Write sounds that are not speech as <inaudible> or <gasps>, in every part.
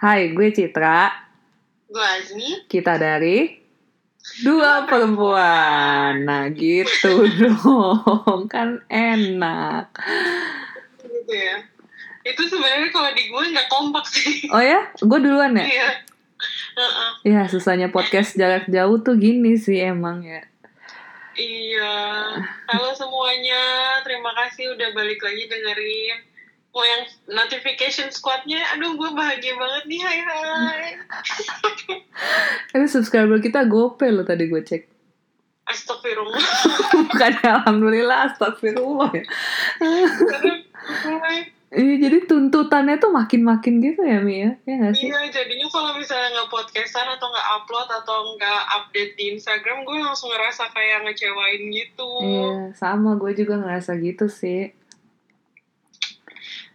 Hai, gue Citra. Gue Azmi. Kita dari Dua Perempuan. Nah, gitu dong. Kan enak. Gitu ya. Itu sebenarnya kalau di gue nggak kompak sih. Oh ya? Gue duluan ya? Iya. Ya, susahnya podcast jarak jauh tuh gini sih emang ya. Iya. Halo semuanya. Terima kasih udah balik lagi dengerin. Mau yang notification squadnya, aduh gue bahagia banget nih, hai hai. <laughs> Tapi subscriber kita gope loh tadi gue cek. Astagfirullah. <laughs> Bukan alhamdulillah, astagfirullah ya. Iya, jadi tuntutannya tuh makin-makin gitu ya, Mi ya? Ya nggak sih? Iya, jadinya kalau misalnya nggak podcastan atau nggak upload atau nggak update di Instagram, gue langsung ngerasa kayak ngecewain gitu. Iya, sama gue juga ngerasa gitu sih.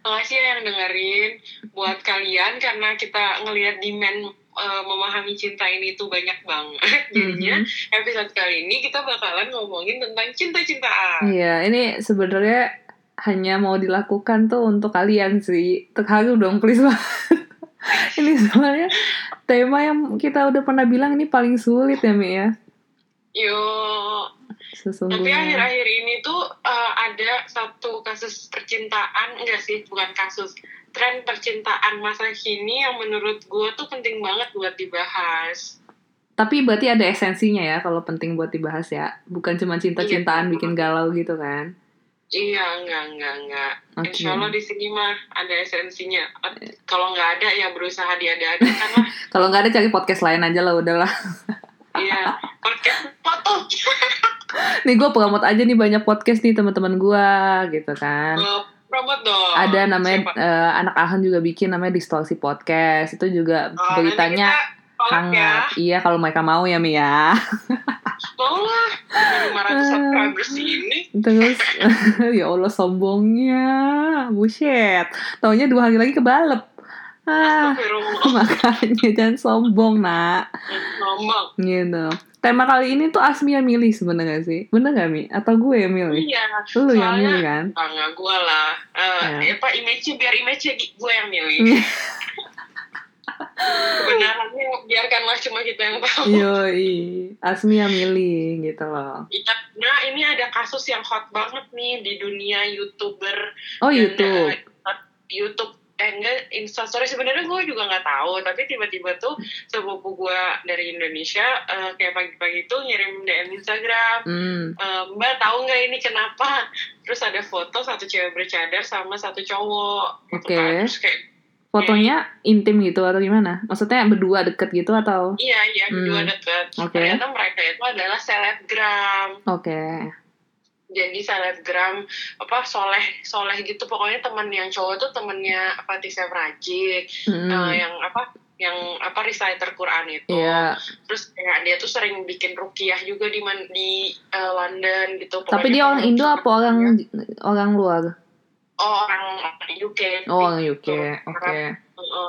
Makasih ya yang dengerin buat kalian karena kita ngelihat demand eh, memahami cinta ini tuh banyak banget. <laughs> Jadinya episode kali ini kita bakalan ngomongin tentang cinta-cintaan. Iya, ini sebenarnya hanya mau dilakukan tuh untuk kalian sih. Terharu dong, please banget. <laughs> ini sebenarnya tema yang kita udah pernah bilang ini paling sulit ya, Mi ya. Yo, tapi akhir-akhir ini tuh eh, ada satu kasus percintaan, enggak sih, bukan kasus, tren percintaan masa kini yang menurut gue tuh penting banget buat dibahas. Tapi berarti ada esensinya ya kalau penting buat dibahas ya. Bukan cuma cinta-cintaan Iya. bikin galau gitu kan. Iya, enggak, enggak, enggak. Oke. Insya Allah di sini mah ada esensinya. Kalau nggak ada ya berusaha diada-adakan lah. <laughs> Kalau nggak ada cari podcast lain aja lah udahlah. <laughs> Iya, podcast foto. nih gue promote aja nih banyak podcast nih teman-teman gue gitu kan. Promote dong. ada namanya Siapa? eh, anak Ahan juga bikin namanya Distorsi Podcast itu juga Oh, beritanya ya. hangat iya kalau mereka mau ya Mi ya Mau lah. Ada 500 subscribers ini. terus <laughs> ya Allah sombongnya buset taunya dua hari lagi kebalep ah makanya jangan sombong nak Ngomong. gitu tema kali ini tuh Asmi yang milih sebenarnya sih bener gak Mi atau gue yang milih Iya. lu yang soalnya- milih kan Bangga gue lah. Eh, Ya. Apa image biar image gue yang milih. Kebenarannya biarkanlah cuma kita yang tahu. Yoi, Asmi yang milih gitu loh. Nah, ini ada kasus yang hot banget nih di dunia YouTuber Oh Dan, YouTube. eh, YouTube eh enggak Instastory sebenarnya gue juga nggak tahu tapi tiba-tiba tuh sepupu gue dari Indonesia eh, kayak pagi-pagi tuh ngirim DM Instagram Hmm. Eh, Mbak tahu nggak ini kenapa terus ada foto satu cewek bercadar sama satu cowok gitu Oke. kan. terus kayak Fotonya intim gitu atau gimana? Maksudnya berdua deket gitu atau? iya iya berdua Hmm. deket Oke. ternyata mereka itu adalah selebgram Oke. Jadi selebgram apa soleh soleh gitu pokoknya teman yang cowok tuh temennya apa Tisa Rajik Hmm. eh, yang apa yang apa reciter Quran itu Iya. terus kayak dia tuh sering bikin rukiah juga di man- di eh, London gitu Tapi Pokoknya dia orang Indo apa orang orang luar? oh orang UK Oh orang UK. Tuh, Oke. Heeh.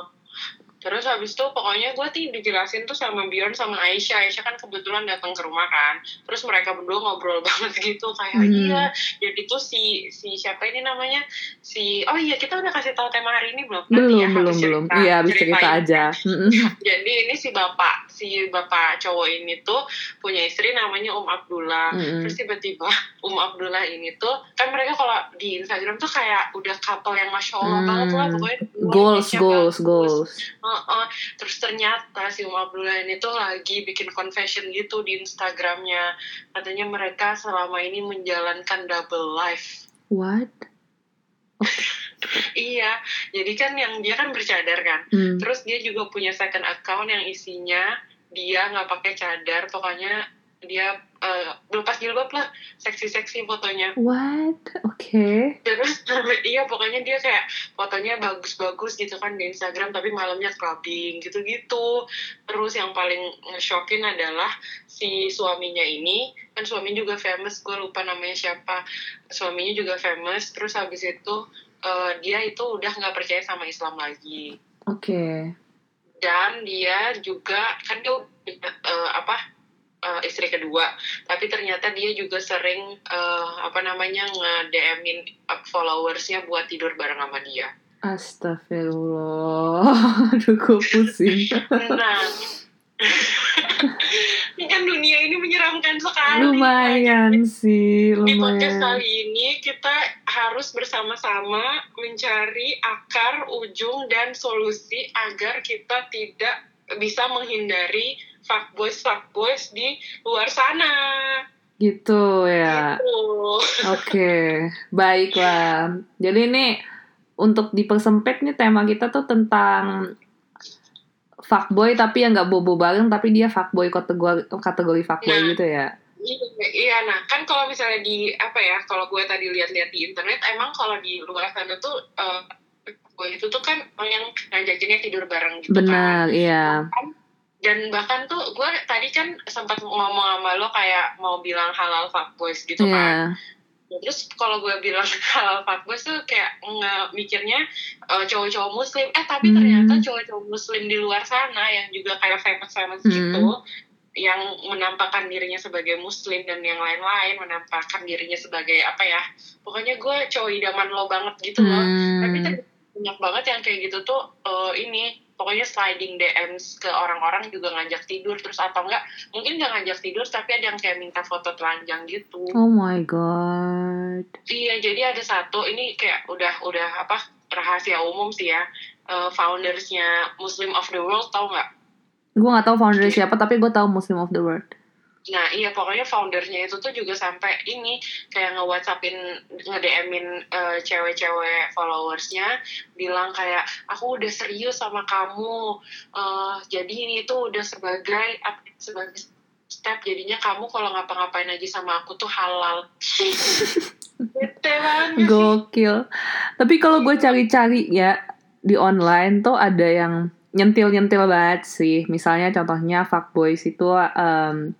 Terus habis itu pokoknya gue tuh dijelasin tuh sama Bjorn sama Aisyah. Aisyah kan kebetulan datang ke rumah kan. Terus mereka berdua ngobrol <laughs> banget gitu kayak Hmm. iya. Jadi tuh si si siapa ini namanya si oh iya kita udah kasih tahu tema hari ini belum? Nanti Belum ya, belum habis belum. cerita- Iya habis cerita aja. Mm-mm. <laughs> Jadi ini si bapak si bapak cowok ini tuh punya istri namanya Um Abdullah. Mm-mm. Terus tiba-tiba <laughs> Um Abdullah ini tuh kan mereka kalau di Instagram tuh kayak udah couple yang masya Allah Hmm. banget lah pokoknya Goals image-nya goals bagus. Goals. Heeh. Terus ternyata si Um Abdullah ini tuh lagi bikin confession gitu di Instagramnya. Katanya mereka selama ini menjalankan double life. What? <laughs> Iya, jadi kan yang dia kan bercadar kan. Hmm. Terus dia juga punya second account yang isinya dia nggak pakai cadar, pokoknya dia eh, lepas jilbab lah, seksi-seksi fotonya. What? Oke. Terus <laughs> iya pokoknya dia kayak fotonya bagus-bagus gitu kan di Instagram tapi malamnya clubbing gitu-gitu. Terus yang paling nge-shockin adalah si suaminya ini kan suaminya juga famous gue lupa namanya siapa. Suaminya juga famous terus habis itu eh, dia itu udah nggak percaya sama Islam lagi. Oke. Dan dia juga kan dia eh, apa eh, istri kedua tapi ternyata dia juga sering eh, apa namanya nge-DM-in followersnya buat tidur bareng sama dia Astagfirullah. <laughs> Aduh, gue pusing. Nah, ini kan dunia ini menyeramkan sekali. Lumayan sih, Di podcast lumayan. kali ini kita harus bersama-sama mencari akar, ujung, dan solusi agar kita tidak bisa menghindari fuckboys fuckboys di luar sana. Gitu ya. Gitu. Oke, <laughs> baiklah. Jadi ini untuk dipersempit nih tema kita tuh tentang fuckboy tapi yang nggak bobo bareng tapi dia fuckboy kategori kategori fuckboy Nah. gitu ya. Iya, Iya, nah kan kalau misalnya di apa ya, kalau gue tadi lihat-lihat di internet, emang kalau di luar sana tuh eh gue itu tuh kan yang ngajakinnya tidur bareng gitu kan. Benar, iya. Dan bahkan tuh gue tadi kan sempat ngomong sama lo kayak mau bilang halal fuckboys gitu kan. Iya. Ya, Terus kalau gue bilang <laughs> halal fuckboys tuh kayak nge mikirnya eh, cowok-cowok muslim. Eh tapi Hmm. ternyata cowok-cowok muslim di luar sana yang juga kayak famous-famous Hmm. gitu yang menampakkan dirinya sebagai muslim dan yang lain-lain menampakkan dirinya sebagai apa ya pokoknya gue cowok idaman lo banget gitu loh tapi Hmm. ternyata banyak banget yang kayak gitu tuh eh, ini pokoknya sliding DMs ke orang-orang juga ngajak tidur terus atau enggak mungkin nggak ngajak tidur tapi ada yang kayak minta foto telanjang gitu Oh my god. Iya, jadi ada satu ini kayak udah udah apa rahasia umum sih ya. Eh, foundersnya Muslim of the World tau nggak? Gue gak tahu founder siapa tapi gue tahu Muslim of the World. Nah iya pokoknya foundernya itu tuh juga sampai ini kayak nge-whatsappin, nge-DM-in eh, cewek-cewek followersnya bilang kayak aku udah serius sama kamu. Eh, jadi ini tuh udah sebagai sebagai step jadinya kamu kalau ngapa-ngapain aja sama aku tuh halal. <laughs> Gokil. Tapi kalau gue cari-cari ya di online tuh ada yang nyentil-nyentil banget sih. Misalnya contohnya fuckboys itu um,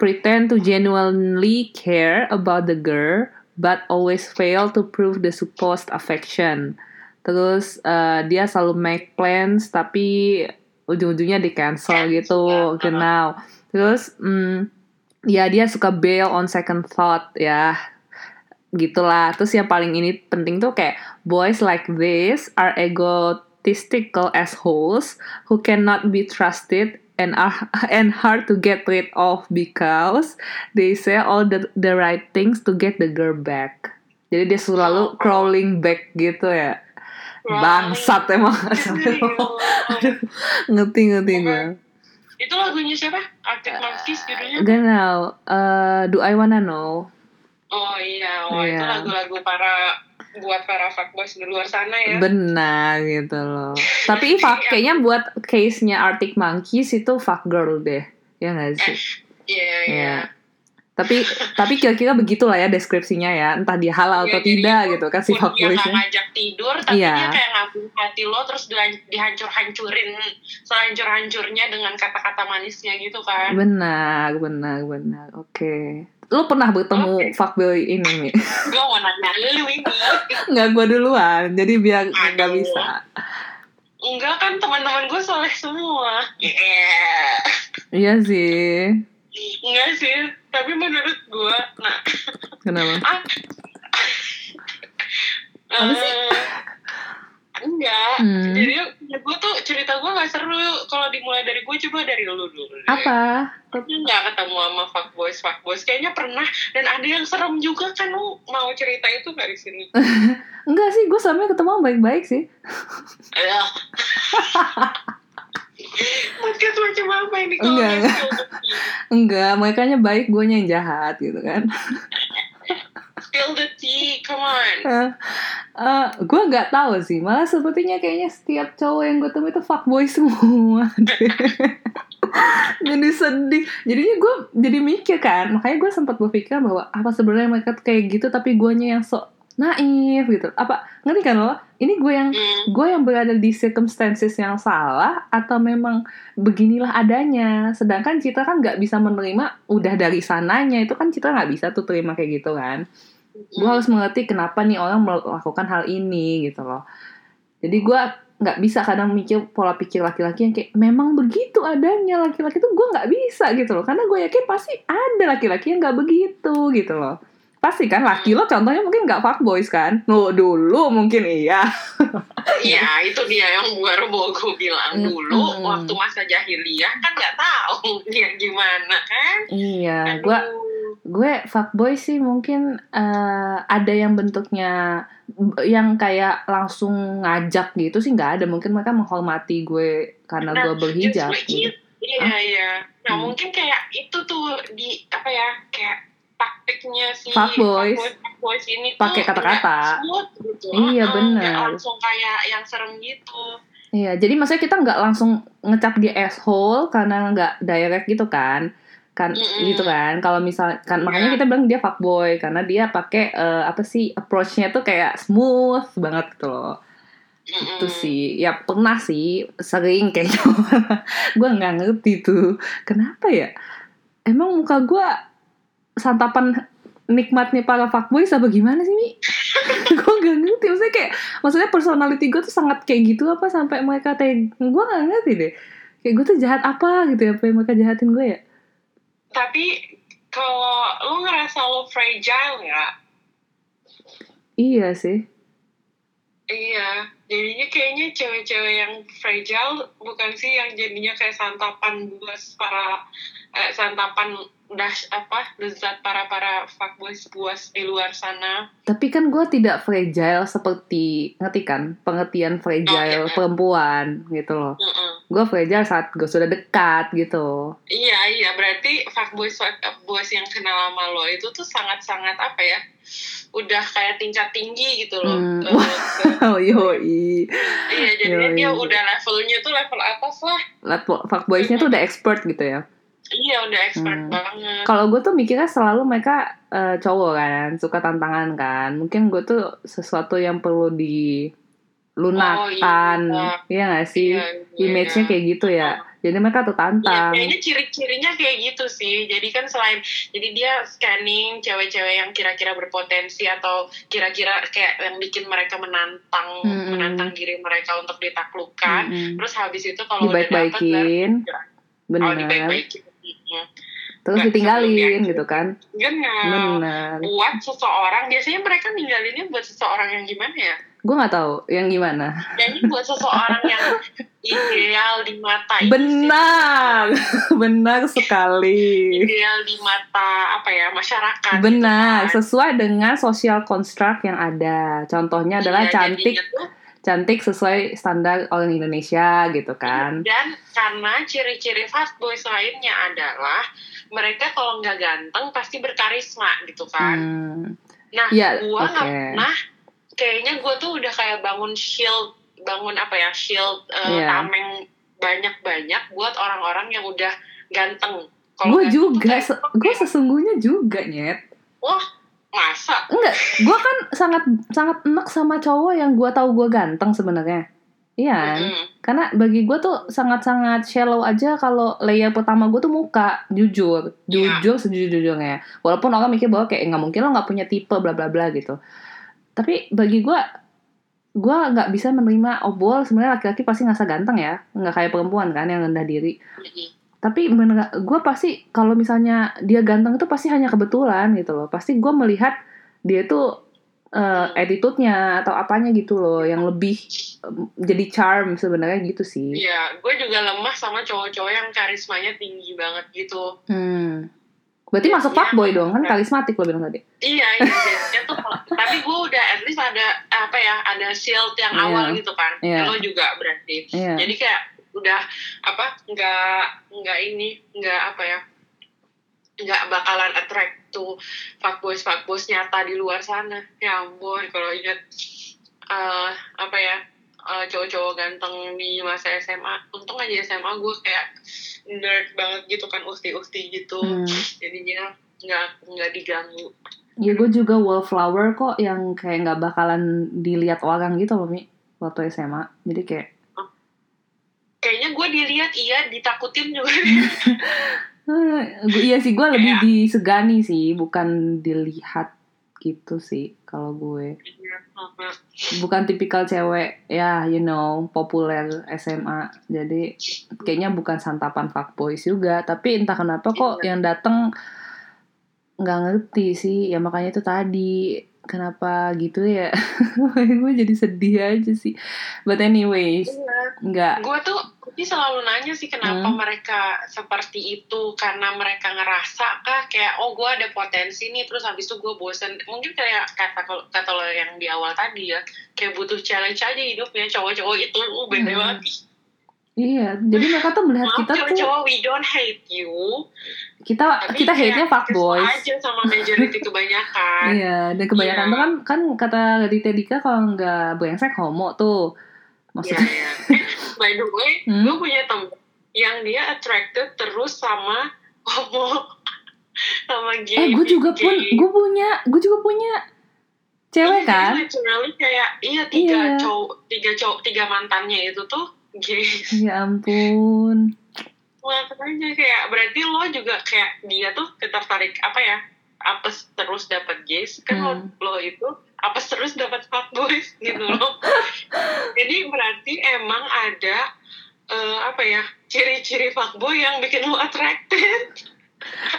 pretend to genuinely care about the girl but always fail to prove the supposed affection. Terus uh, dia selalu make plans tapi ujung-ujungnya di cancel gitu, uh-huh. genau. Terus mm, ya dia suka bail on second thought ya gitulah terus yang paling ini penting tuh kayak boys like this are egotistical assholes who cannot be trusted and are <laughs> and hard to get rid of because they say all the the right things to get the girl back jadi dia selalu <gasps> crawling back gitu ya bangsat emang Aduh, <laughs> <laughs> ngerti ngerti gue Itu lagunya siapa? Arctic Monkeys judulnya? Genau, uh, do I wanna know? Oh iya, oh itu Iya. lagu-lagu para buat para fuckboys di luar sana ya. Benar gitu loh. <laughs> Tapi fuck, kayaknya buat case-nya Arctic Monkeys itu fuck girl deh. Ya nggak sih? Iya, iya. Iya. Tapi tapi kira-kira begitulah ya deskripsinya ya. Entah dia halal Iya, atau jadi tidak itu gitu kan si pun fuck dia ngajak tidur, tapi Iya. dia kayak ngabung hati lo terus dihan- dihancur-hancurin sehancur-hancurnya dengan kata-kata manisnya gitu kan. Benar, benar, benar. Oke. Lu pernah bertemu Oke. fuckboy ini, Mi? <laughs> Gue mau nanya lu ini. Nggak gue duluan, jadi biar nggak bisa. Enggak kan teman-teman gue soleh semua. Iya. Iya sih. Enggak sih, tapi menurut gue, nah, Kenapa? ah, Apa sih? eh, enggak. Hmm. Jadi gue tuh cerita gue gak seru. Kalau dimulai dari gue coba dari lu dulu. deh. Apa? Tapi nggak ketemu sama fuckboys fuckboys. Kayaknya pernah dan ada yang serem juga kan lu mau cerita itu di sini? <laughs> Enggak sih, gue sama ketemu baik-baik sih. Aduh. <laughs> Podcast macam apa ini kalau Enggak, nggak enggak. Enggak, mereka baik, gue yang jahat gitu kan. Spill the tea, come on. Eh, gue nggak tahu sih, malah sepertinya kayaknya setiap cowok yang gue temui itu fuckboy semua. jadi sedih. Jadinya gue jadi mikir kan, makanya gue sempat berpikir bahwa apa sebenarnya mereka kayak gitu, tapi guanya yang sok naif gitu. Apa ngerti kan lo? Ini gue yang Hmm. gue yang berada di circumstances yang salah atau memang beginilah adanya. Sedangkan Citra kan nggak bisa menerima udah dari sananya. Itu kan Citra nggak bisa tuh terima kayak gitu kan. Gue harus mengerti kenapa nih orang melakukan hal ini gitu loh. Jadi gue nggak bisa kadang mikir pola pikir laki-laki yang kayak memang begitu adanya laki-laki tuh gue nggak bisa gitu loh. Karena gue yakin pasti ada laki-laki yang nggak begitu gitu loh pasti kan laki lo contohnya mungkin nggak fuckboys kan no dulu mungkin iya <laughs> Iya, itu dia yang baru mau gue bilang dulu waktu masa jahiliyah kan nggak tahu <laughs> dia gimana kan. iya gue gue fuckboy sih mungkin eh, ada yang bentuknya yang kayak langsung ngajak gitu sih nggak ada mungkin mereka menghormati gue karena Nah, gue berhijab gitu. it- Iya, iya. Nah, Hmm. mungkin kayak itu tuh di apa ya? Kayak taktiknya si Fuckboys. fuckboy- fuckboys ini Pakai kata-kata. gitu. Iya, bener. nggak langsung kayak yang serem gitu. Iya, jadi maksudnya kita nggak langsung ngecap dia asshole karena nggak direct gitu kan, kan Mm-mm. gitu kan. Kalau misal kan makanya Iya. kita bilang dia fuckboy karena dia pakai eh, apa sih approach-nya tuh kayak smooth banget gitu loh. Mm-mm. Itu sih, ya pernah sih sering kayaknya. <laughs> gue nggak ngerti tuh kenapa ya. Emang muka gue santapan nikmatnya para fuckboys apa gimana sih Mi? <laughs> gue gak ngerti maksudnya kayak maksudnya personality gue tuh sangat kayak gitu apa sampai mereka teg gue gak ngerti deh kayak gue tuh jahat apa gitu ya apa yang mereka jahatin gue ya Tapi kalau lu ngerasa lo fragile nggak? iya sih Iya, jadinya kayaknya cewek-cewek yang fragile bukan sih yang jadinya kayak santapan buas para eh, santapan dash apa lezat para para fuckboys buas di luar sana. tapi kan gue tidak fragile seperti ngerti kan pengertian fragile iya. perempuan gitu loh Mm-mm. gue fragile saat gue sudah dekat gitu Iya iya berarti fuckboys fuckboys yang kenal sama lo itu tuh sangat sangat apa ya? Udah kayak tingkat tinggi gitu loh. Ke- oh <laughs> yoi iya Yoi. dia udah levelnya tuh level atas lah. Liat fuckboysnya tuh udah expert gitu ya Iya udah expert Hmm. banget. Kalau gue tuh mikirnya selalu mereka eh, cowok kan, suka tantangan kan. Mungkin gue tuh sesuatu yang perlu dilunakkan, Oh, iya gak sih? Iya, iya. Image-nya kayak gitu ya. Jadi mereka tuh Iya, tantang. kayaknya ciri-cirinya kayak gitu sih. Jadi kan selain jadi dia scanning cewek-cewek yang kira-kira berpotensi atau kira-kira kayak yang bikin mereka menantang Mm-mm. menantang diri mereka untuk ditaklukkan. Mm-mm. Terus habis itu kalau udah dapet baru oh bener. dibaik-baikin. Terus Nggak ditinggalin gitu kan. Benar. Bener. Buat seseorang biasanya mereka ninggalinnya buat seseorang yang gimana ya? Gue gak tahu yang gimana. Kayaknya buat seseorang yang <laughs> ideal di mata sih. Benar, <laughs> benar sekali. ideal di mata apa ya masyarakat gitu Benar, kan. sesuai dengan social construct yang ada. Contohnya adalah Iya, cantik jadinya tuh- cantik sesuai standar orang Indonesia gitu kan. dan karena ciri-ciri fuckboys lainnya adalah mereka kalau nggak ganteng pasti berkarisma gitu kan Hmm. nah Iya, gua nggak oke. pernah kayaknya gue tuh udah kayak bangun shield bangun apa ya shield eh, Iya. tameng banyak-banyak buat orang-orang yang udah ganteng Gue juga, gue sesungguhnya juga nyet. wah masa Enggak, gue kan sangat sangat enak sama cowok yang gue tahu gue ganteng sebenarnya. Iya kan? Mm-mm. Karena bagi gue tuh sangat-sangat shallow aja kalau layer pertama gue tuh muka, jujur, Iya. jujur sejujur-jujurnya. Walaupun orang mikir bahwa kayak nggak mungkin lo nggak punya tipe bla bla bla gitu. Tapi bagi gue, gue nggak bisa menerima obol sebenarnya laki-laki pasti ngerasa ganteng ya, nggak kayak perempuan kan yang rendah diri. Mm-mm. Tapi gue pasti kalau misalnya dia ganteng itu pasti hanya kebetulan gitu loh. Pasti gue melihat dia tuh eh, attitude-nya atau apanya gitu loh yang lebih em, jadi charm sebenarnya gitu sih. Iya, gue juga lemah sama cowok-cowok yang karismanya tinggi banget gitu. Hmm. Berarti masuk Iya, fuckboy dong kan iya. karismatik lo bilang tadi. Iya, iya, jadinya tuh. tapi gue udah at least ada apa ya, ada shield yang Iya. awal gitu kan. Iya. Lo juga berarti. Iya. Jadi kayak udah apa? Nggak nggak ini, nggak apa ya? Nggak bakalan attract tuh fuckboys fuckboys nyata di luar sana. Ya ampun, kalau ingat eh, apa ya? eh, cowok-cowok ganteng di masa SMA. Untung aja SMA gue kayak nerd banget gitu kan, ukti-ukti gitu. Hmm. Jadinya nggak nggak diganggu. Ya gue juga wallflower kok yang kayak nggak bakalan dilihat orang gitu loh Mi waktu SMA. Jadi kayak Kayaknya gue dilihat iya, ditakutin juga. <laughs> iya sih gue lebih Kayak- disegani sih bukan dilihat gitu sih kalau gue. bukan tipikal cewek ya you know populer SMA jadi kayaknya bukan santapan fuckboys juga tapi entah kenapa kok Iya. yang datang nggak ngerti sih ya makanya itu tadi kenapa gitu ya? <laughs> Gue jadi sedih aja sih. But anyways nggak. Gue tuh ini selalu nanya sih kenapa Hmm. mereka seperti itu. Karena mereka ngerasa kah kayak oh gue ada potensi nih. Terus habis itu gue bosen. Mungkin kayak kata kata lo yang di awal tadi ya. Kayak butuh challenge aja hidupnya. Cowok-cowok itu uh, beda Hmm. banget iya jadi mereka tuh melihat maaf kita tuh cowok-cowok we don't hate you kita tapi kita hate nya kayak fuckboys kesel aja sama majority kebanyakan Iya, dan kebanyakan Iya. tuh kan kan kata Raditya Dika kalau nggak brengsek homo tuh. Iya, Maksudnya, iya. Eh, <laughs> by the way, Hmm? gue punya temen yang dia attracted terus sama homo <laughs> sama gay. eh gue juga pun, gue punya, gue juga punya cewek Iya, kan? literally kayak iya tiga Iya. cowok, tiga cowok, tiga mantannya itu tuh gay. Ya ampun. Makanya kayak berarti lo juga kayak dia tuh tertarik apa ya? Apes terus dapat gays kan lo, Hmm. lo itu apes terus dapat fuckboys gitu loh. <laughs> Jadi berarti emang ada eh, apa ya ciri-ciri fuckboy yang bikin lo attracted.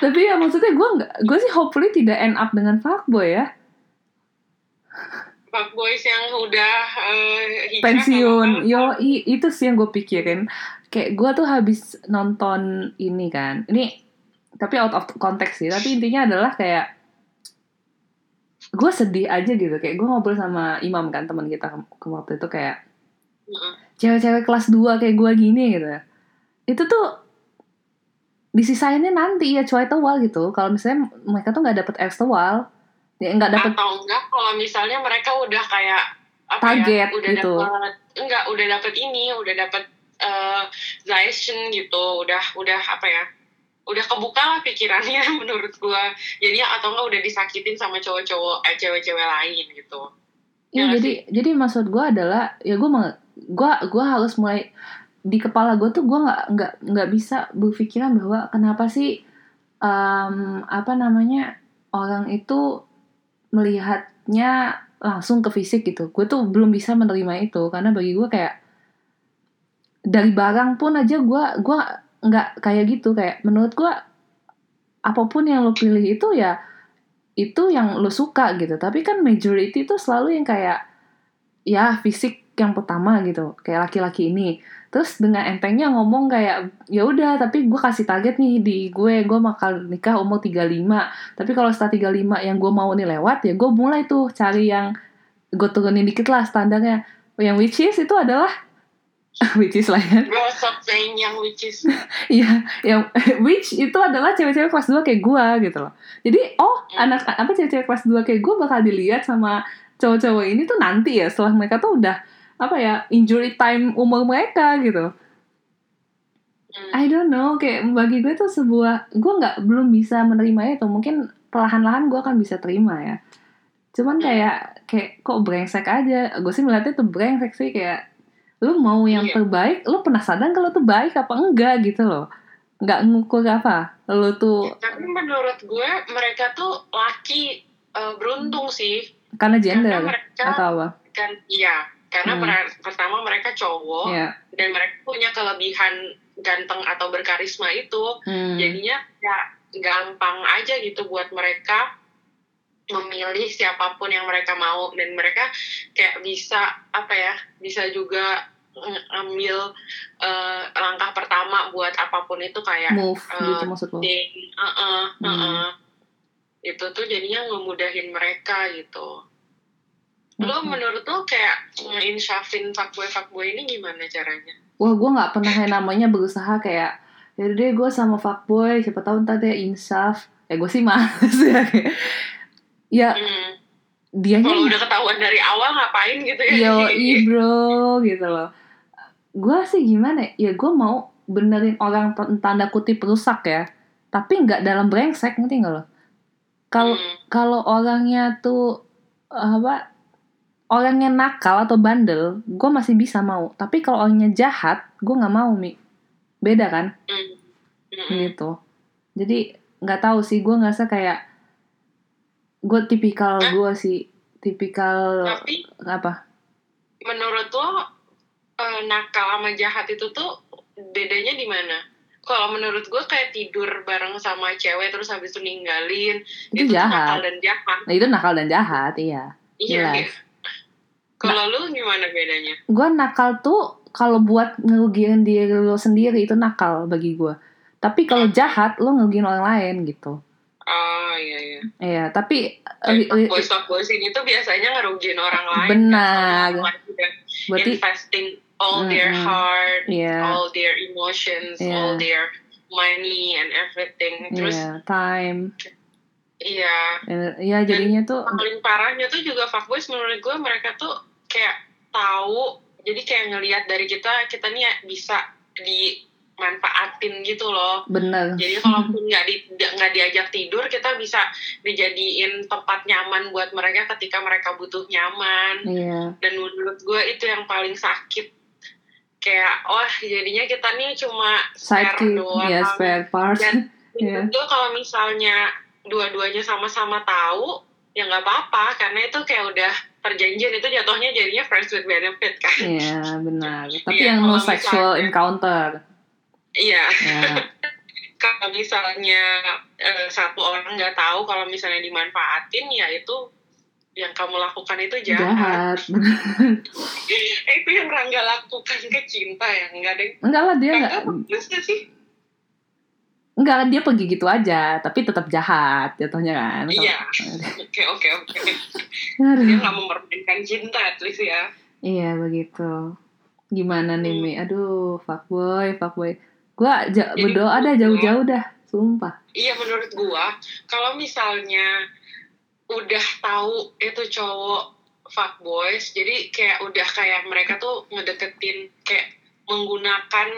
Tapi ya maksudnya gue nggak, gue sih hopefully tidak end up dengan fuckboy ya. Fuckboys yang udah hijrah Pensiun, yo i- itu sih yang gue pikirin. Kayak gue tuh habis nonton ini kan, ini tapi out of context sih. Tapi intinya adalah kayak gue sedih aja gitu. Kayak gue ngobrol sama Imam kan teman kita ke, waktu itu kayak cewek-cewek kelas 2 kayak gue gini gitu. Itu tuh disisainnya nanti ya cowok tewal gitu. Kalau misalnya mereka tuh nggak dapet ex tewal, ya nggak dapet atau enggak kalau misalnya mereka udah kayak apa Target ya, udah gitu. dapet enggak udah dapet ini udah dapet eh Zaishen gitu udah udah apa ya udah kebuka lah pikirannya <laughs> menurut gua. Jadinya atau enggak udah disakitin sama cowok-cowok eh cewek-cewek lain gitu. Iya Ya jadi jadi maksud gue adalah ya gue gue gue harus mulai di kepala gue tuh gue nggak nggak nggak bisa berpikiran bahwa kenapa sih em, apa namanya orang itu melihatnya langsung ke fisik gitu. Gue tuh belum bisa menerima itu karena bagi gue kayak dari barang pun aja gue gua nggak kayak gitu. Kayak menurut gue apa pun yang lo pilih itu ya itu yang lo suka gitu. Tapi kan majority itu selalu yang kayak ya fisik yang pertama gitu. Kayak laki-laki ini terus dengan entengnya ngomong kayak ya udah tapi gue kasih target nih di gue gue bakal nikah umur 35 tapi kalau setelah 35 yang gue mau nih lewat ya gue mulai tuh cari yang gue turunin dikit lah standarnya yang which is itu adalah <laughs> which is lah ya gak usah saying yang which is <laughs> Iya, yang <laughs> which itu adalah cewek-cewek kelas 2 kayak gua gitu loh. Jadi, oh, Hmm. anak apa cewek-cewek kelas 2 kayak gua bakal dilihat sama cowok-cowok ini tuh nanti ya setelah mereka tuh udah apa ya, injury time umur mereka gitu. Hmm. I don't know, kayak bagi gue tuh sebuah gua nggak belum bisa menerima itu. Mungkin perlahan-lahan gua akan bisa terima ya. Cuman Hmm. kayak kayak kok brengsek aja. Gue sih melihatnya tuh brengsek sih kayak lu mau yang Iya. terbaik, lu penasaran kalau tuh baik apa enggak gitu loh. Nggak ngukur apa. Lu tuh tapi menurut gue mereka tuh laki eh, beruntung sih karena gender karena mereka atau apa? kan iya karena Hmm. pertama mereka cowok Iya. dan mereka punya kelebihan ganteng atau berkarisma itu Hmm. jadinya ya gampang aja gitu buat mereka memilih siapa pun yang mereka mau dan mereka kayak bisa apa ya bisa juga ngambil eh, langkah pertama buat apa pun itu kayak move eh, gitu maksud lo. dating, uh-uh, Hmm. uh-uh. itu tuh jadinya ngemudahin mereka gitu lo menurut lo kayak nge-insyafin fuckboy fuckboy ini gimana caranya Wah, gue nggak pernah yang namanya berusaha kayak ya udah deh gue sama fuckboy siapa tahu ntar dia insaf. Ya gue sih males <laughs> ya kayak. Ya hmm. dianya kalau udah ketahuan dari awal ngapain gitu ya yo <laughs> bro gitu loh gue sih gimana ya gue mau benerin orang tanda kutip rusak ya tapi nggak dalam brengsek ngerti nggak lo kalau Hmm. kalau orangnya tuh apa orangnya nakal atau bandel gue masih bisa mau tapi kalau orangnya jahat gue nggak mau mi beda kan. Hmm. gitu jadi nggak tahu sih gue ngerasa kayak gue tipikal gue sih tipikal tapi apa menurut lo eh, nakal sama jahat itu tuh bedanya di mana kalau menurut gue kayak tidur bareng sama cewek terus habis itu ninggalin Itu tuh jahat. nakal dan jahat Nah itu nakal dan jahat, iya. iya Jelas. iya. Kalau lu gimana bedanya Gue nakal tuh kalau buat ngerugiin diri lo sendiri itu nakal bagi gue. Tapi kalau jahat lo ngerugiin orang lain gitu. oh iya iya Iya, tapi ri- fuckboys fuckboys ini tuh biasanya ngerugiin orang lain Benar. kan. Lain udah berarti investing all their Mm-mm. heart iya, all their emotions Iya. all their money and everything terus iya, time. iya Iya, jadinya tuh paling parahnya tuh juga fuckboys menurut gue mereka tuh kayak tahu jadi kayak ngelihat dari kita kita nih ya bisa dimanfaatin gitu loh bener. jadi kalaupun nggak di nggak diajak tidur kita bisa dijadiin tempat nyaman buat mereka ketika mereka butuh nyaman Iya, dan menurut gue itu yang paling sakit kayak oh jadinya kita nih cuma spare sidekick, doang ya spare part. Dan <laughs> Iya. gue kalau misalnya dua-duanya sama-sama tahu ya nggak apa-apa karena itu kayak udah perjanjian itu jatuhnya jadinya friends with benefit kan Iya, benar. <laughs> Tapi Iya, yang no sexual misalnya- encounter. iya Ya, <laughs> kalau misalnya eh, satu orang nggak tahu kalau misalnya dimanfaatin ya itu yang kamu lakukan itu jahat, jahat. <laughs> Eh, itu yang Rangga lakukan ke cinta ya enggak deh Enggak lah dia enggak Rangga bagus nggak sih enggak dia pergi gitu aja, tapi tetap jahat jatuhnya kan. iya oke oke oke dia nggak mempermainkan cinta at least ya Iya begitu. Gimana nih Hmm. Mi? Aduh, fuckboy, fuckboy. Gua ja- Jadi berdoa dah jauh-jauh dah, sumpah. Iya menurut gua kalau misalnya udah tahu itu cowok fuckboys jadi kayak udah kayak mereka tuh ngedeketin kayak menggunakan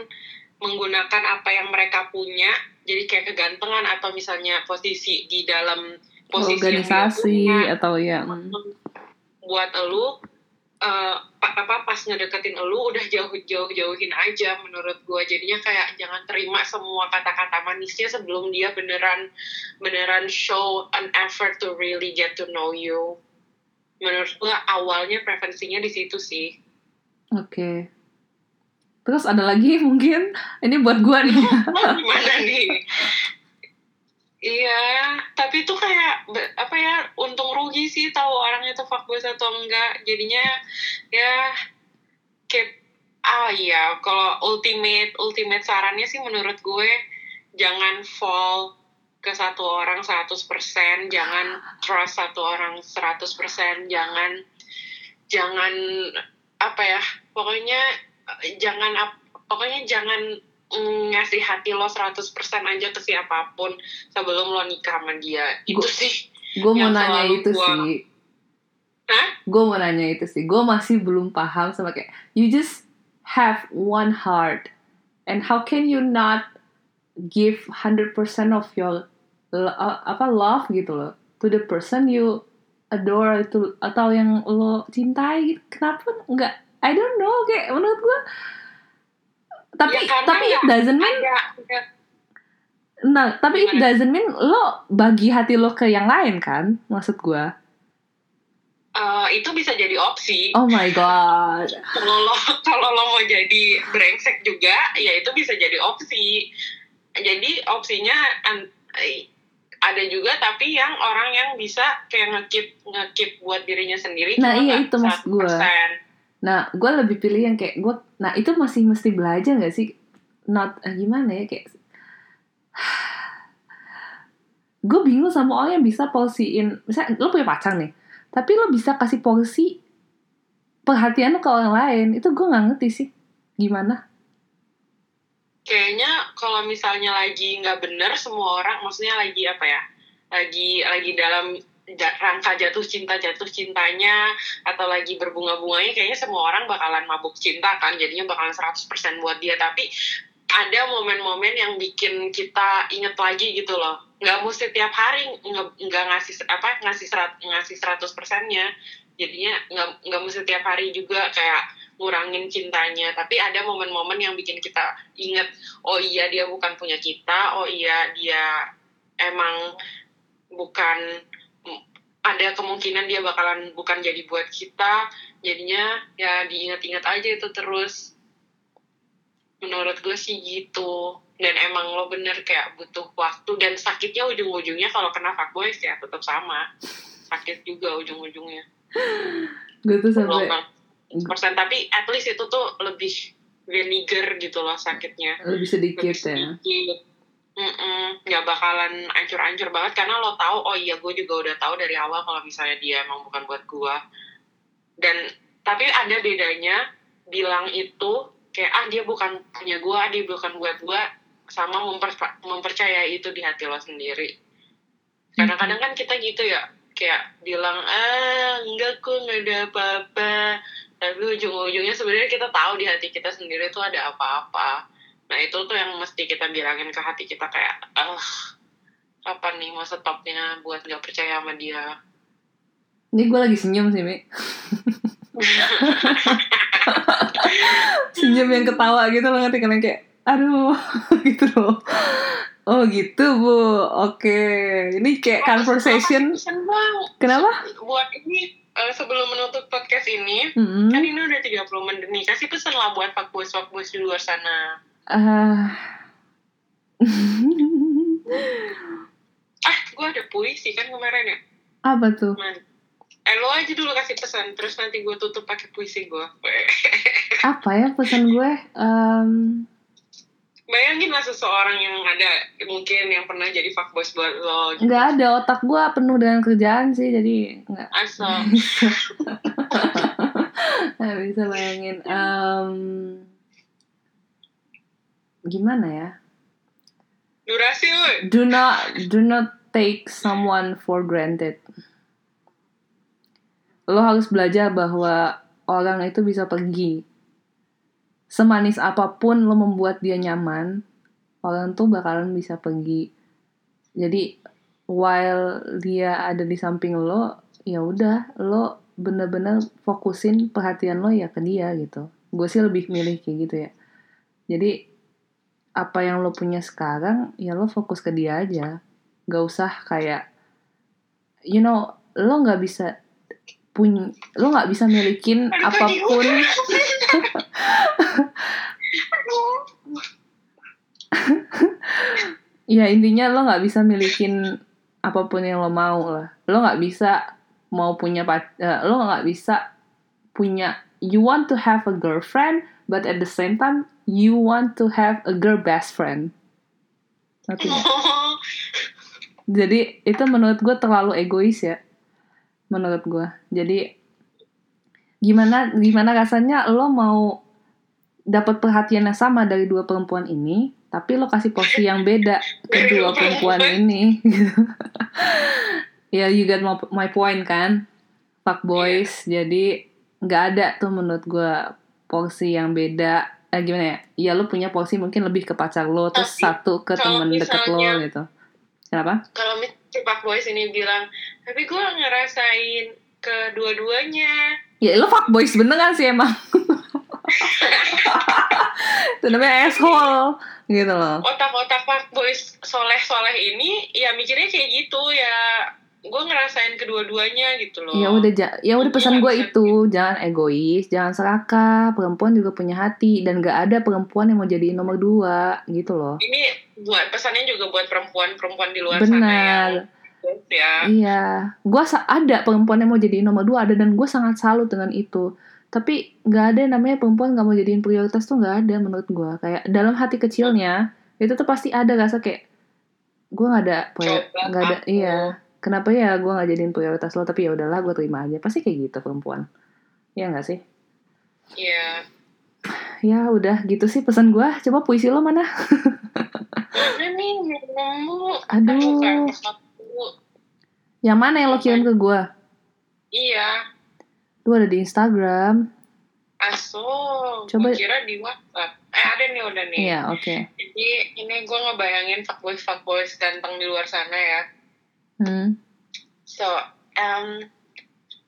menggunakan apa yang mereka punya jadi kayak kegantengan atau misalnya posisi di dalam posisi Organisasi punya atau ya. hmm. buat elu eh, pa- apa pas ngedeketin elu udah jauh jauh jauhin aja menurut gue jadinya kayak jangan terima semua kata-kata manisnya sebelum dia beneran beneran show an effort to really get to know you menurut gue awalnya preferensinya di situ sih Oke. Terus ada lagi <laughs> mungkin ini buat gua nih. Lo <laughs> gimana nih Iya, tapi itu kayak apa ya untung rugi sih tahu orangnya tuh fuckboys atau enggak. Jadinya ya keep ah iya kalau ultimate ultimate sarannya sih menurut gue jangan fall ke satu orang 100%, jangan trust satu orang 100%, jangan jangan apa ya pokoknya jangan pokoknya jangan mm, ngasih hati lo 100% aja ke siapa pun sebelum lo nikah sama dia itu Gua- sih Gue mau nanya itu gua- sih. Hah? Gue mau nanya itu sih. Gue masih belum paham sama kayak you just have one heart and how can you not give 100% of your uh, apa love gitu loh to the person you adore itu atau yang lo cintai kenapa nggak I don't know kayak menurut gue tapi Ya, tapi it ya doesn't mean ada, ada- nah tapi it Gimana? doesn't mean lo bagi hati lo ke yang lain kan maksud gue eh, itu bisa jadi opsi. Oh my god. <laughs> Kalau lo kalau lo mau jadi brengsek juga ya itu bisa jadi opsi. Jadi opsinya an- eh, ada juga tapi yang orang yang bisa kayak ngekip ngekip buat dirinya sendiri Nah, iya, itu maksud gua. 100%. Nah, gue lebih pilih yang kayak gue. Nah, itu masih mesti belajar gak sih? Not eh, gimana ya kayak. <sighs> gue bingung sama orang yang bisa porsiin. Misalnya lo punya pacar nih, tapi lo bisa kasih porsi perhatian lo ke orang lain. Itu gue nggak ngerti sih. Gimana? kayaknya kalau misalnya lagi nggak bener semua orang maksudnya lagi apa ya lagi lagi dalam rangka jatuh cinta jatuh cintanya atau lagi berbunga-bunganya kayaknya semua orang bakalan mabuk cinta kan jadinya bakalan 100% buat dia. Tapi ada momen-momen yang bikin kita inget lagi gitu loh. Nggak mesti tiap hari nggak ngasih apa ngasih serat ngasih 100 persennya. Jadinya nggak nggak mesti tiap hari juga kayak ngurangin cintanya. Tapi ada momen-momen yang bikin kita inget oh iya dia bukan punya kita oh iya dia emang bukan ada kemungkinan dia bakalan bukan jadi buat kita jadinya ya diingat-ingat aja itu terus. Menurut gue sih gitu. Dan emang lo bener kayak butuh waktu dan sakitnya ujung-ujungnya kalau kena fuckboys ya tetap sama. Sakit juga ujung-ujungnya. Gue tuh sampai persen tapi at least itu tuh lebih vinegar gitu loh sakitnya. Lebih sedikit lebih ya. sedikit Mm-mm, bakalan ancur-ancur banget karena lo tahu oh iya gue juga udah tahu dari awal kalau misalnya dia emang bukan buat gue dan tapi ada bedanya bilang itu kayak ah dia bukan punya gue dia bukan buat gue sama memper- mempercayai itu di hati lo sendiri. Kadang-kadang kan kita gitu ya kayak bilang ah enggak kok nggak ada apa-apa. Tapi ujung-ujungnya sebenarnya kita tahu di hati kita sendiri tuh ada apa-apa nah itu tuh yang mesti kita bilangin ke hati kita kayak ah kapan nih masa stopnya buat nggak percaya sama dia? Ini gue lagi senyum sih mi. <laughs> Senyum yang ketawa gitu loh ngerti kan? Kayak aduh <laughs> gitu loh. Oh gitu bu. Oke. Ini kayak conversation. Conversation, kenapa? Buat ini eh, sebelum menutup podcast ini Mm-mm. kan ini udah 30 menit nih. Kasih pesan lah buat fuckboys fuckboys di luar sana Ah. ah gue ada puisi kan kemarin ya? Apa tuh? Man. eh lo aja dulu kasih pesan terus nanti gue tutup pakai puisi gue <laughs> apa ya pesan gue? Em, bayangin lah seseorang yang ada mungkin yang pernah jadi fuckboys buat lo gitu. nggak ada otak gue penuh dengan kerjaan sih jadi nggak. Asal. <laughs> Nggak bisa bayangin. <laughs> Em, gimana ya? Durasi woi. Do not do not take someone for granted. Lo harus belajar bahwa orang itu bisa pergi. Semanis apa pun lo membuat dia nyaman orang tuh bakalan bisa pergi. Jadi while dia ada di samping lo ya udah lo bener-bener fokusin perhatian lo ya ke dia gitu. Gue sih lebih milih kayak gitu ya. Jadi apa yang lo punya sekarang ya lo fokus ke dia aja. Gak usah kayak you know lo nggak bisa punya lo nggak bisa milikin Aduh, apa pun. <laughs> ya intinya lo nggak bisa milikin apa pun yang lo mau lah. Lo nggak bisa mau punya pac- eh, lo nggak bisa punya you want to have a girlfriend but at the same time you want to have a girl best friend. Ngerti <laughs> nggak? jadi itu menurut gue terlalu egois ya. Menurut gue jadi gimana gimana rasanya lo mau dapat perhatian yang sama dari dua perempuan ini tapi lo kasih porsi yang beda ke dua perempuan ini. <laughs> Ya you get my, point kan? Fuck boys jadi nggak ada tuh menurut gue porsi yang beda eh, gimana ya? Ya lo punya porsi mungkin lebih ke pacar lo terus Tapi satu ke temen deket lo gitu. Kenapa? Kalau si fuckboys ini bilang tapi gue ngerasain kedua-duanya. Ya lo fuckboys beneran sih emang. <laughs> Itu namanya asshole Gitu loh. Otak-otak fuckboys soleh-soleh ini ya mikirnya kayak gitu ya gue ngerasain kedua-duanya gitu loh. Ya udah ja- ya udah pesan gue itu Jangan egois Jangan serakah Perempuan juga punya hati Dan gak ada perempuan yang mau jadiin nomor dua Gitu loh. Ini buat pesannya juga buat perempuan-perempuan di luar sana yang Benar. ya. Iya. Gue ada perempuan yang mau jadiin nomor dua Ada dan gue sangat salut dengan itu. Tapi gak ada yang namanya perempuan gak mau jadiin prioritas tuh gak ada menurut gue Kayak dalam hati kecilnya Itu tuh pasti ada rasa kayak Gue gak ada nggak ada aku. Iya Kenapa ya gue gak jadiin prioritas lo Tapi ya udahlah gue terima aja Pasti kayak gitu perempuan Iya gak sih? Iya. Ya udah gitu sih pesan gue Coba puisi lo mana? Aduh. Yang mana yang lo kirim ke gue? Iya. Lu ada di Instagram Aso. Coba- Gua kira di WhatsApp. Eh ada nih udah nih. Iya oke Jadi ini gue ngebayangin fuckboys fuckboys ganteng di luar sana ya. Hmm. So, um,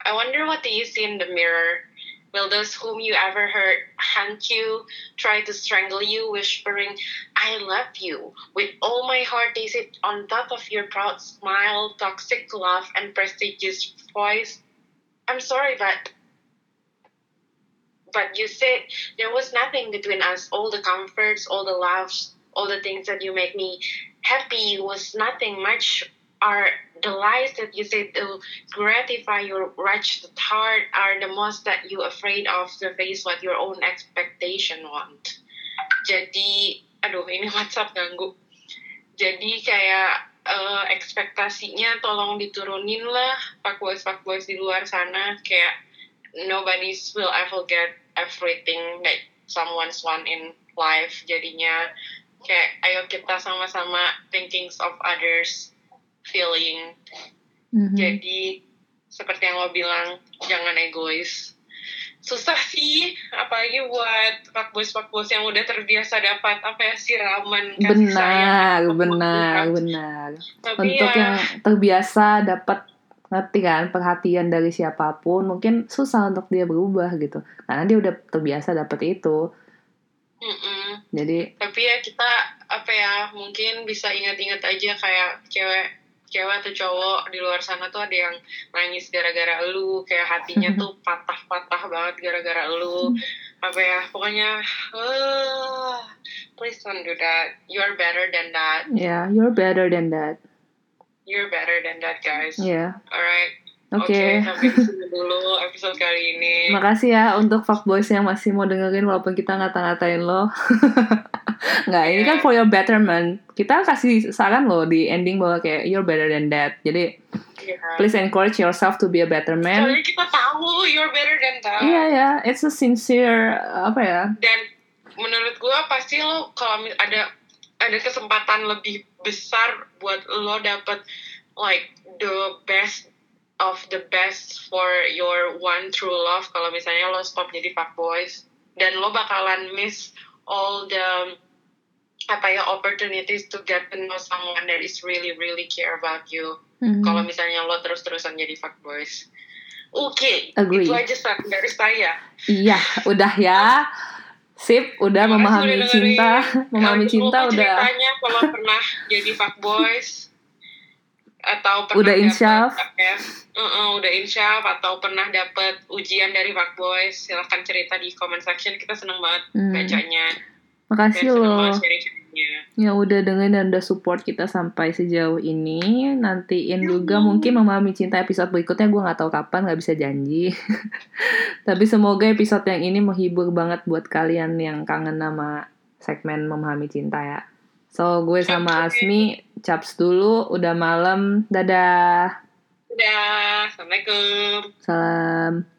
I wonder what do you see in the mirror? Will those whom you ever hurt hunt you, try to strangle you, whispering, I love you? With all my heart, they sit on top of your proud smile, toxic love, and prestigious voice. I'm sorry, but but you said there was nothing between us. All the comforts, all the loves, all the things that you make me happy was nothing much. Are the lies that you said to gratify your wretched heart are the most that you afraid of to face what your own expectation want. Jadi, aduh ini WhatsApp ganggu. Jadi kayak uh, ekspektasinya tolong diturunin lah pak boys pak boys di luar sana kayak nobody's will ever get everything that someone's want in life jadinya kayak ayo kita sama-sama thinking of others feeling. Mhm. jadi seperti yang lo bilang jangan egois. Susah sih apalagi buat pak bos pak bos yang udah terbiasa dapat apa ya siraman kasih benar sayang benar benar. Tapi untuk ya, yang terbiasa dapat ngerti kan perhatian dari siapa pun mungkin susah untuk dia berubah gitu. Karena dia udah terbiasa dapat itu. Mm-mm. jadi tapi ya kita apa ya mungkin bisa ingat-ingat aja kayak cewek cewek atau cowok di luar sana tuh ada yang nangis gara-gara lu kayak hatinya <laughs> tuh patah-patah banget gara-gara lu. Apa ya pokoknya uh, please don't do that. You're better than that. Ya you're better than that. You're better than that guys. Ya alright. Oke Oke, sampai di sini dulu episode kali ini. Makasih ya untuk fuckboys yang masih mau dengerin walaupun kita ngata-ngatain lo. <laughs> Nggak, ini kan for your betterment. Kita kasih saran lo di ending bahwa kayak you're better than that. Jadi Iya. please encourage yourself to be a better man. Soalnya kita tahu you're better than that. Iya ya, it's a sincere apa ya? Dan menurut gua pasti lo kalau ada ada kesempatan lebih besar buat lo dapet like the best of the best for your one true love kalau misalnya lo stop jadi fuckboys dan lo bakalan miss all the apa ya opportunities to get to know someone that is really really care about you Hmm. kalau misalnya lo terus-terusan jadi fuckboys. Oke, Agree. itu aja saran dari saya. Iya, udah ya. Sip, udah Terima memahami udah cinta, <laughs> memahami cinta udah ceritanya kalau pernah jadi fuckboys atau pernah Udah dapet, insyaf. ya, uh-uh, udah insyaf atau pernah dapat ujian dari fuckboys silahkan cerita di comment section kita seneng banget Hmm. bacanya makasih seneng loh. yang udah dengerin dan udah support kita sampai sejauh ini. Nantiin juga Yuhu. mungkin memahami cinta episode berikutnya. Gue nggak tahu kapan nggak bisa janji. <laughs> Tapi semoga episode yang ini menghibur banget buat kalian yang kangen sama segmen memahami cinta ya. So gue sama. Asmi caps dulu. Udah malam. Dadah. Udah assalamualaikum. Salam